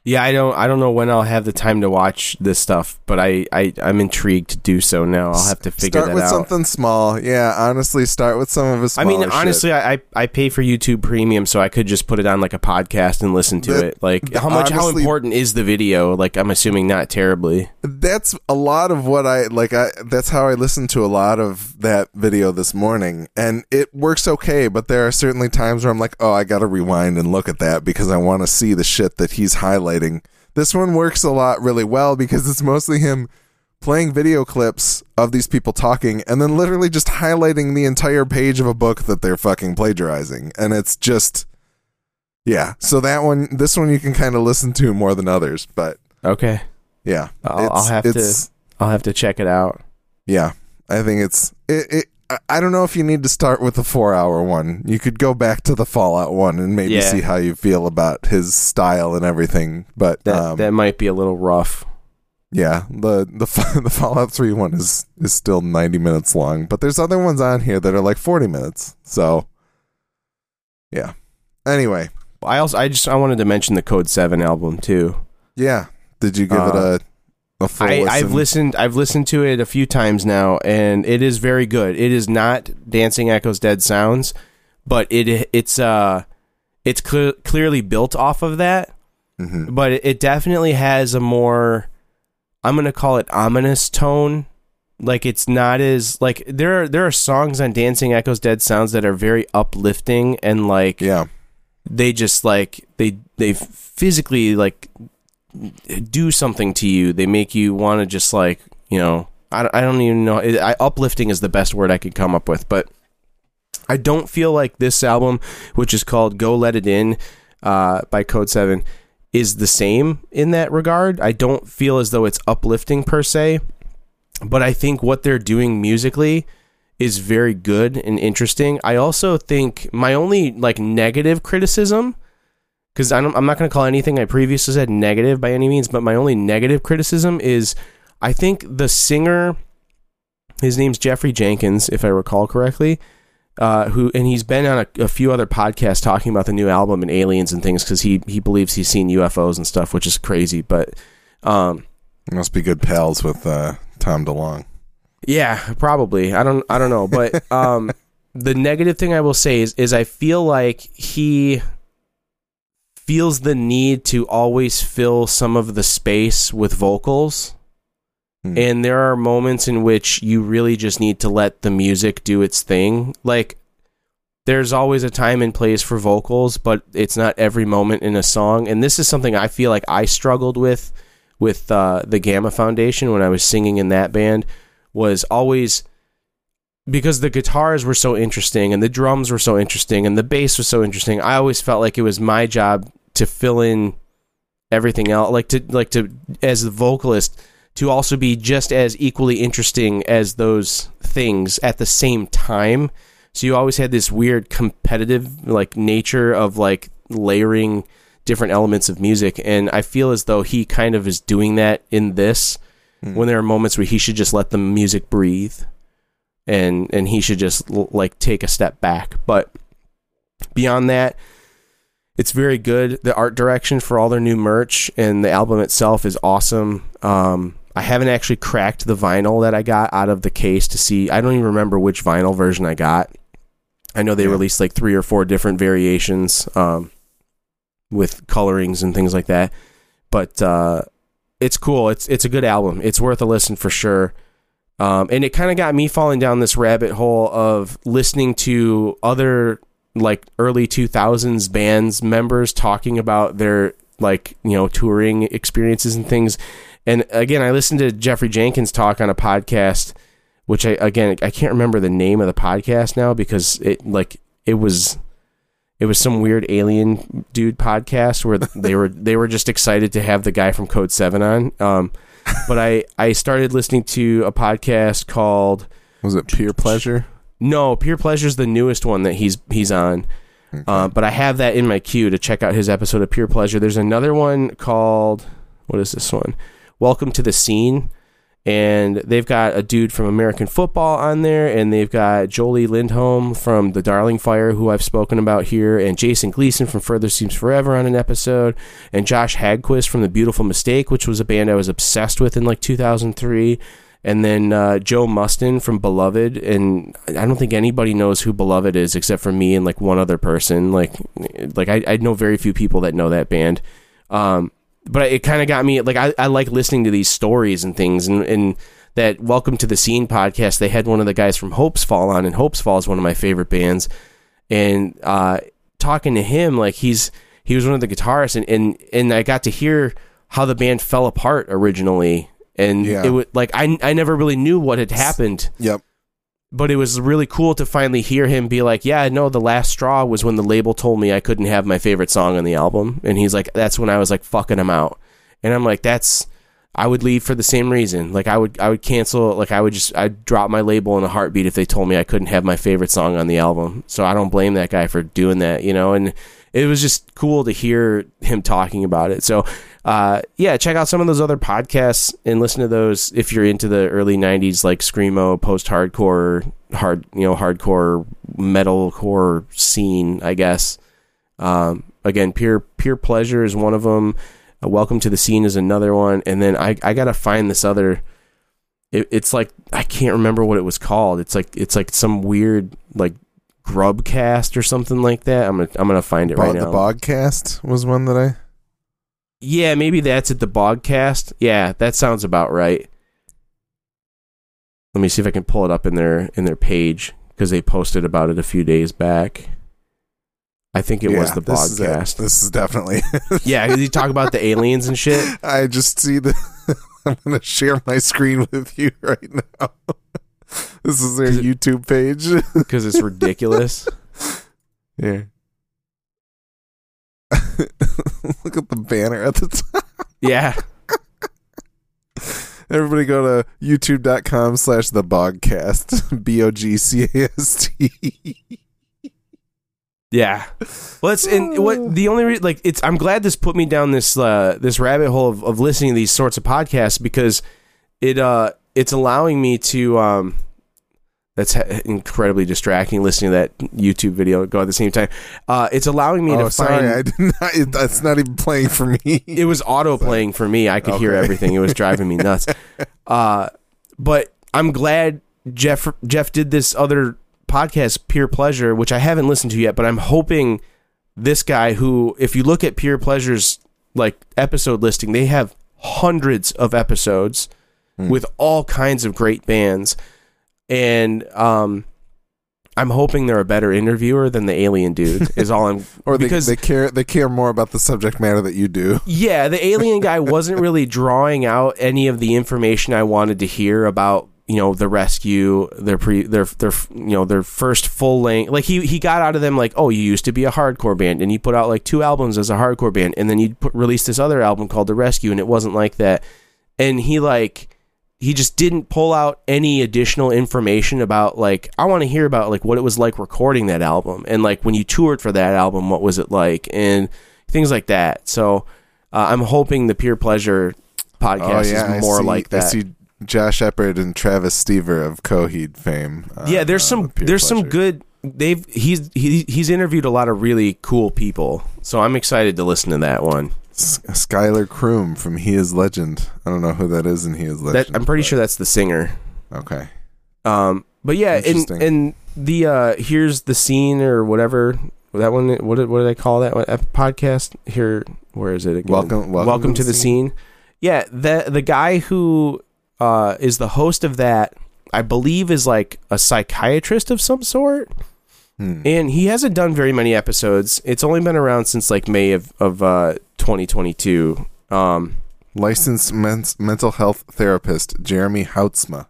Yeah, I don't I don't know when I'll have the time to watch this stuff, but I, I I'm intrigued to do so now. I'll have to figure start that with out. something small. Yeah, honestly, start with some of his. I mean, shit. honestly, I, I pay for YouTube Premium, so I could just put it on like a podcast and listen to it. Like, how much? how important is the video? Like, I'm assuming not terribly. that's a lot of what I like. I that's how I listened to a lot of that video this morning, and it works okay. But there are certainly times where I'm like, oh, I got to rewind and look at that because I want to see the shit that he's highlighting. This one works a lot really well because it's mostly him playing video clips of these people talking and then literally just highlighting the entire page of a book that they're fucking plagiarizing, and it's just. Yeah, so that one, this one you can kind of listen to more than others, but Okay, yeah, I'll, I'll have to I'll have to check it out. Yeah, I think it's it. it I- don't know if you need to start with the four-hour one. You could go back to the Fallout one and maybe Yeah. see how you feel about his style and everything. But That um, that might be a little rough. yeah, the the [LAUGHS] the Fallout Three one is is still ninety minutes long. But there's other ones on here that are like forty minutes. So yeah. Anyway, I also I just I wanted to mention the Codeseven album too. yeah. Did you give it Uh, a a full I, listen? I've listened. I've listened to it a few times now, and it is very good. It is not Dancing Echoes Dead Sounds, but it it's uh it's cl- clearly built off of that. Mhm. But it, it definitely has a more I'm gonna call it ominous tone. Like it's not as like there are there are songs on Dancing Echoes Dead Sounds that are very uplifting and like Yeah. they just like they they physically like do something to you they make you want to just like you know I, I don't even know I, uplifting is the best word i could come up with but i don't feel like this album which is called go let it in uh, by Codeseven is the same in that regard i don't feel as though it's uplifting per se but i think what they're doing musically is very good and interesting. I also think my only like negative criticism, because I'm not going to call anything I previously said negative by any means, but my only negative criticism is I think the singer, his name's Jeffrey Jenkins, if I recall correctly, uh, who and he's been on a, a few other podcasts talking about the new album and aliens and things because he he believes he's seen UFOs and stuff, which is crazy, but. Um, Must be good pals with uh, Tom DeLonge. Yeah, probably. I don't I don't know, but um [LAUGHS] the negative thing I will say is is I feel like he feels the need to always fill some of the space with vocals. Hmm. And there are moments in which you really just need to let the music do its thing. Like there's always a time and place for vocals, but it's not every moment in a song. And this is something I feel like I struggled with with uh, the Gamma Foundation when I was singing in that band was always because the guitars were so interesting and the drums were so interesting and the bass was so interesting. I always felt like it was my job to fill in everything else, like to like to as the vocalist to also be just as equally interesting as those things at the same time. So you always had this weird competitive like nature of like layering different elements of music. And I feel as though he kind of is doing that in this hmm. when there are moments where he should just let the music breathe and and he should just l- like take a step back. But beyond that it's very good. The art direction for all their new merch and the album itself is awesome. Um, I haven't actually cracked the vinyl that I got out of the case to see. I don't even remember which vinyl version I got. I know they Yeah. released like three or four different variations um, with colorings and things like that. But uh, it's cool. It's it's a good album. It's worth a listen for sure. Um, and it kind of got me falling down this rabbit hole of listening to other like early 2000s bands members talking about their like you know touring experiences and things and again i listened to jeffrey jenkins talk on a podcast which i again i can't remember the name of the podcast now because it like it was it was some weird alien dude podcast where [LAUGHS] they were they were just excited to have the guy from Codeseven on um but i i started listening to a podcast called Was it Pure Pleasure? No, Pure Pleasure's the newest one that he's he's on. Uh, but I have that in my queue to check out his episode of Pure Pleasure. There's another one called what is this one? Welcome to the Scene, and they've got a dude from American Football on there, and they've got Jolie Lindholm from The Darling Fire, who I've spoken about here, and Jason Gleason from Further Seems Forever on an episode, and Josh Hagquist from The Beautiful Mistake, which was a band I was obsessed with in like 2003 and then uh, Joe Mustin from Beloved, and I don't think anybody knows who Beloved is except for me and like one other person. Like, like I, I know very few people that know that band. Um, but it kind of got me like I, I like listening to these stories and things, and and that Welcome to the Scene podcast. They had one of the guys from Hopesfall on, and Hopesfall is one of my favorite bands. And uh, talking to him, like he's he was one of the guitarists, and and and I got to hear how the band fell apart originally and Yeah. it would like I I never really knew what had happened, Yep. but it was really cool to finally hear him be like, "Yeah, no, the last straw was when the label told me I couldn't have my favorite song on the album," and he's like, "That's when I was like fucking him out," and I'm like, "That's." I would leave for the same reason. Like I would, I would cancel. Like I would just, I'd drop my label in a heartbeat if they told me I couldn't have my favorite song on the album. So I don't blame that guy for doing that, you know. And it was just cool to hear him talking about it. So, uh, yeah, check out some of those other podcasts and listen to those if you're into the early '90s, like screamo, post-hardcore, hard, you know, hardcore metalcore scene. I guess. Um, again, pure pure pleasure is one of them. Uh, Welcome to the scene is another one, and then I I gotta find this other. It, it's like I can't remember what it was called. It's like it's like some weird like Grubcast or something like that. I'm gonna I'm gonna find it Bo- right now. the. Bogcast was one that I. Yeah, maybe that's at the Bogcast. Yeah, that sounds about right. Let me see if I can pull it up in their in their page because they posted about it a few days back. I think it was Yeah, the this is. Bogcast. This is definitely. [LAUGHS] yeah, you talk about the aliens and shit. I just see the. [LAUGHS] I'm gonna share my screen with you [LAUGHS] right now. [LAUGHS] this is their YouTube page. [LAUGHS] because it's ridiculous. Yeah. [LAUGHS] Look at the banner at the top. yeah, Everybody go to youtube.com slash the bogcast. B O G C A S T. yeah. Well, it's and what [SIGHS] the only re- like it's. I'm glad this put me down this uh, this rabbit hole of, of listening to these sorts of podcasts because it uh it's allowing me to um. That's incredibly distracting. Listening to that YouTube video go at the same time. Uh, it's allowing me Oh, to sorry. find. I did not. It, that's not even playing for me. it was [LAUGHS] auto playing for me. I could hear everything. It was driving me nuts. [LAUGHS] Uh, but I'm glad Jeff Jeff did this other podcast, Pure Pleasure, which I haven't listened to yet. But I'm hoping this guy, who, if you look at Pure Pleasure's like episode listing, they have hundreds of episodes with all kinds of great bands, and um. I'm hoping they're a better interviewer than the alien dude. Is all I'm [LAUGHS] or they, because they care. They care more about the subject matter that you do. yeah, the alien guy [LAUGHS] wasn't really drawing out any of the information I wanted to hear about, you know, the rescue, their pre their their you know, their first full length. Like he he got out of them like, "Oh, you used to be a hardcore band and you put out like two albums as a hardcore band and then you put released this other album called The Rescue and it wasn't like that." And he like he just didn't pull out any additional information about like I want to hear about like what it was like recording that album and like when you toured for that album what was it like and things like that. So uh, I'm hoping the Pure Pleasure podcast oh yeah, is more see, like that. I see Josh Eppard and Travis Stever of Coheed fame. yeah, there's uh, some Pure there's some good they've he's he, he's interviewed a lot of really cool people So I'm excited to listen to that one. Schuylar Croom from He Is Legend. I don't know who that is in He Is That Legend. I'm pretty but- sure that's the singer. Okay. Um, but yeah, and and the uh, here's the scene or whatever that one. What did, what did I call that one, podcast? Here, where is it again? Welcome- welcome to the scene. Yeah, the the guy who uh, is the host of that, I believe, is like a psychiatrist of some sort. Hmm. and he hasn't done very many episodes. It's only been around since like May of of uh, 2022. Um, Licensed men- mental health therapist Jeremy Houtsma.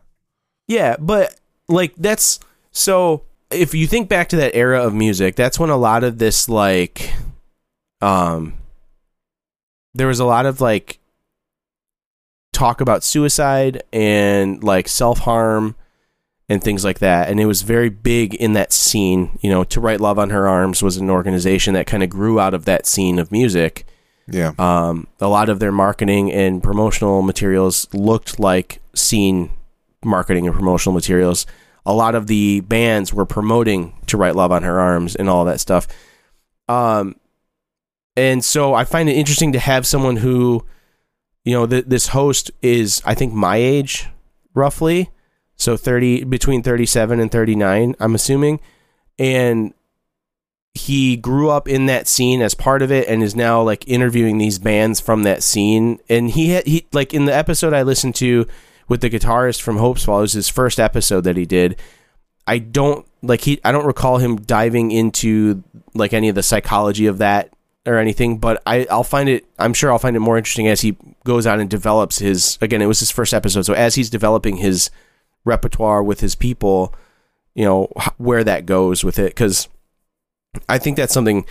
yeah, but like that's so. If you think back to that era of music, that's when a lot of this like, um, there was a lot of like talk about suicide and like self harm and things like that. And it was very big in that scene. You know, To Write Love on Her Arms was an organization that kind of grew out of that scene of music. Yeah. Um, a lot of their marketing and promotional materials looked like scene marketing and promotional materials. A lot of the bands were promoting To Write Love on Her Arms and all that stuff. Um, and so I find it interesting to have someone who, you know, th- this host is, I think, my age, roughly. So 30, between 37 and 39, I'm assuming. And he grew up in that scene as part of it and is now like interviewing these bands from that scene. And he had, he, like, in the episode I listened to with the guitarist from Hopes, Hopesfall, it was his first episode that he did. I don't like he I don't recall him diving into like any of the psychology of that or anything, but I I'll find it I'm sure I'll find it more interesting as he goes on and develops his again, it was his first episode. So as he's developing his repertoire with his people, you know, where that goes with it cuz I think that's something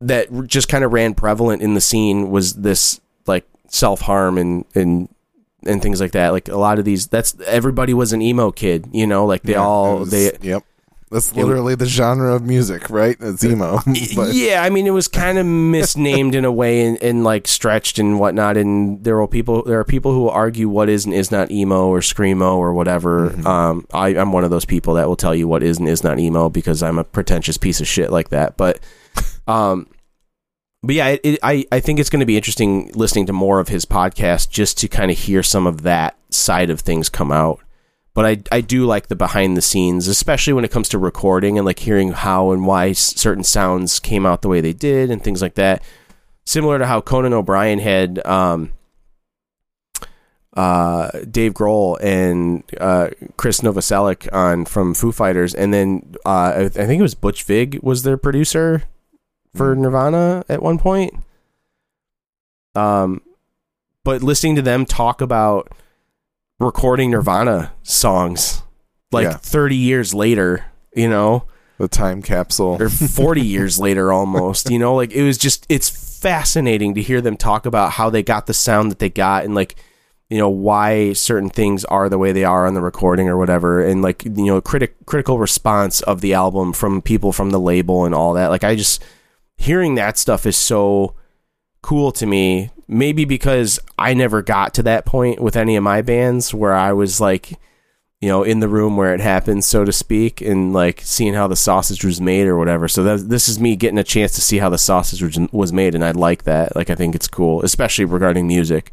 that just kind of ran prevalent in the scene was this like self-harm and and and things like that. Like a lot of these, that's everybody was an emo kid, you know. Like they Yeah, all was- they. Yep. That's literally the genre of music, right? It's emo. [LAUGHS] but yeah, I mean, it was kind of misnamed in a way and, and like stretched and whatnot. And there are people, there are people who will argue what is and is not emo or screamo or whatever. Mm-hmm. Um, I, I'm one of those people that will tell you what is and is not emo because I'm a pretentious piece of shit like that. But, um, but yeah, it, it, I I think it's going to be interesting listening to more of his podcast just to kind of hear some of that side of things come out. But I I do like the behind the scenes, especially when it comes to recording and like hearing how and why s- certain sounds came out the way they did and things like that. Similar to how Conan O'Brien had um, uh, Dave Grohl and uh, Krist Novoselic on from Foo Fighters, and then uh, I, I think it was Butch Vig was their producer for Nirvana at one point. Um, but listening to them talk about recording Nirvana songs like Yeah. 30 years later, you know, the time capsule. or 40 [LAUGHS] years later almost, you know, like it was just, it's fascinating to hear them talk about how they got the sound that they got and like, you know, why certain things are the way they are on the recording or whatever. And like, you know, critic, critical response of the album from people from the label and all that. Like, I just, hearing that stuff is so cool to me. Maybe because I never got to that point with any of my bands where I was like, you know, in the room where it happened, so to speak, and like seeing how the sausage was made or whatever. So that, this is me getting a chance to see how the sausage was, made, and I like that. Like, I think it's cool, especially regarding music.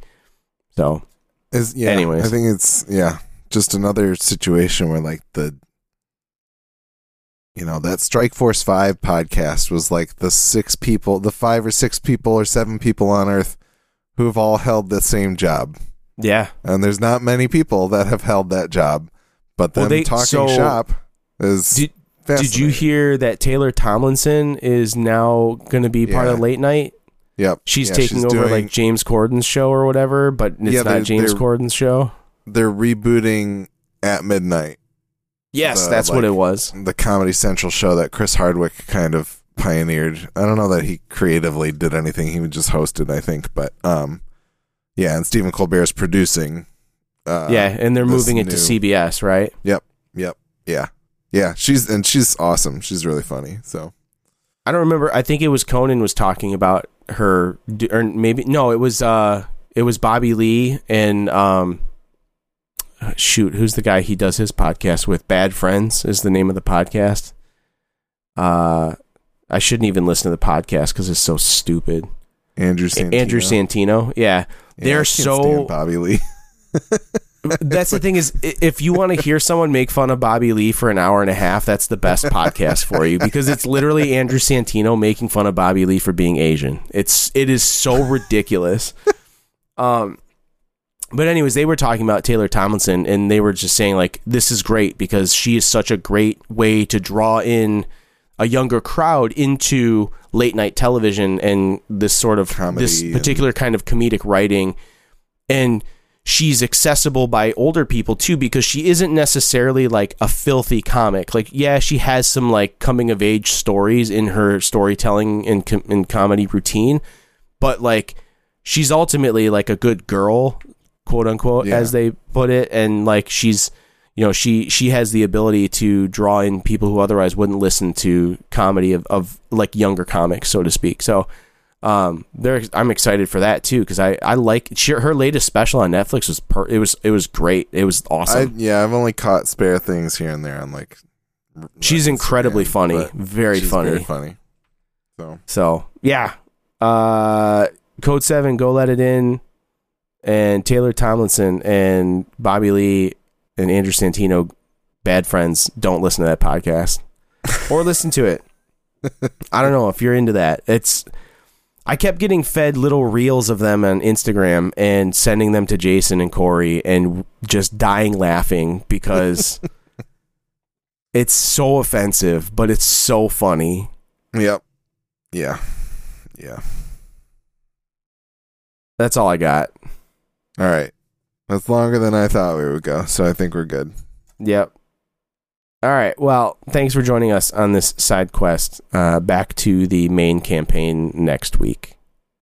So, Is yeah. Anyways. I think it's yeah, just another situation where like the you know, that Strike Force 5 podcast was like the six people, the five or six people or seven people on earth who've all held the same job. yeah, And there's not many people that have held that job. But Well, them they- talking so- shop is Did- did you hear that Taylor Tomlinson is now going to be part Yeah. of late night? Yep. She's Yeah, taking she's over doing- like James Corden's show or whatever, but it's Yeah, not James Corden's show. They're rebooting at midnight. Yes, the, that's what it was. the Comedy Central show that Chris Hardwick kind of pioneered. I don't know that he creatively did anything; he just hosted, I think. But um, yeah, and Stephen Colbert is producing. Uh, yeah, and they're moving it to CBS, right? Yep, yep, yeah, yeah. She's and she's awesome. She's really funny. So I don't remember. I think it was Conan was talking about her, or maybe no, it was uh, it was Bobby Lee and um, shoot, who's the guy he does his podcast with? Bad Friends is the name of the podcast. Uh, I shouldn't even listen to the podcast because it's so stupid. Andrew Santino. Andrew Santino, yeah, Yeah, they're so. Bobby Lee. [LAUGHS] that's the thing is, if you want to hear someone make fun of Bobby Lee for an hour and a half, that's the best podcast for you because it's literally Andrew Santino making fun of Bobby Lee for being Asian. It's it is so ridiculous. Um, but anyways, they were talking about Taylor Tomlinson, and they were just saying like this is great because she is such a great way to draw in a younger crowd into late night television and this sort of Comedy this and- particular kind of comedic writing. And she's accessible by older people too because she isn't necessarily like a filthy comic. Like yeah she has some like coming of age stories in her storytelling and, com- and comedy routine but like she's ultimately like a good girl quote unquote Yeah. as they put it. And like she's you know she she has the ability to draw in people who otherwise wouldn't listen to comedy of, of like younger comics so to speak. So um there i'm excited for that too because i i like she, her latest special on netflix was per, it was it was great. It was I, awesome. yeah, I've only caught spare things here and there on like. she's incredibly funny. very she's funny. Very funny. So. So yeah, uh, Codeseven, go let it in, and Taylor Tomlinson and Bobby Lee and Andrew Santino, bad friends. Don't listen to that podcast, or listen to it. I don't know if you're into that. It's. I kept getting fed little reels of them on Instagram and sending them to Jason and Corey and just dying laughing because [LAUGHS] it's so offensive, but it's so funny. yep, yeah, yeah. That's all I got. All right, that's longer than I thought we would go. So I think we're good. Yep. All right. Well, thanks for joining us on this side quest. Uh, back to the main campaign next week.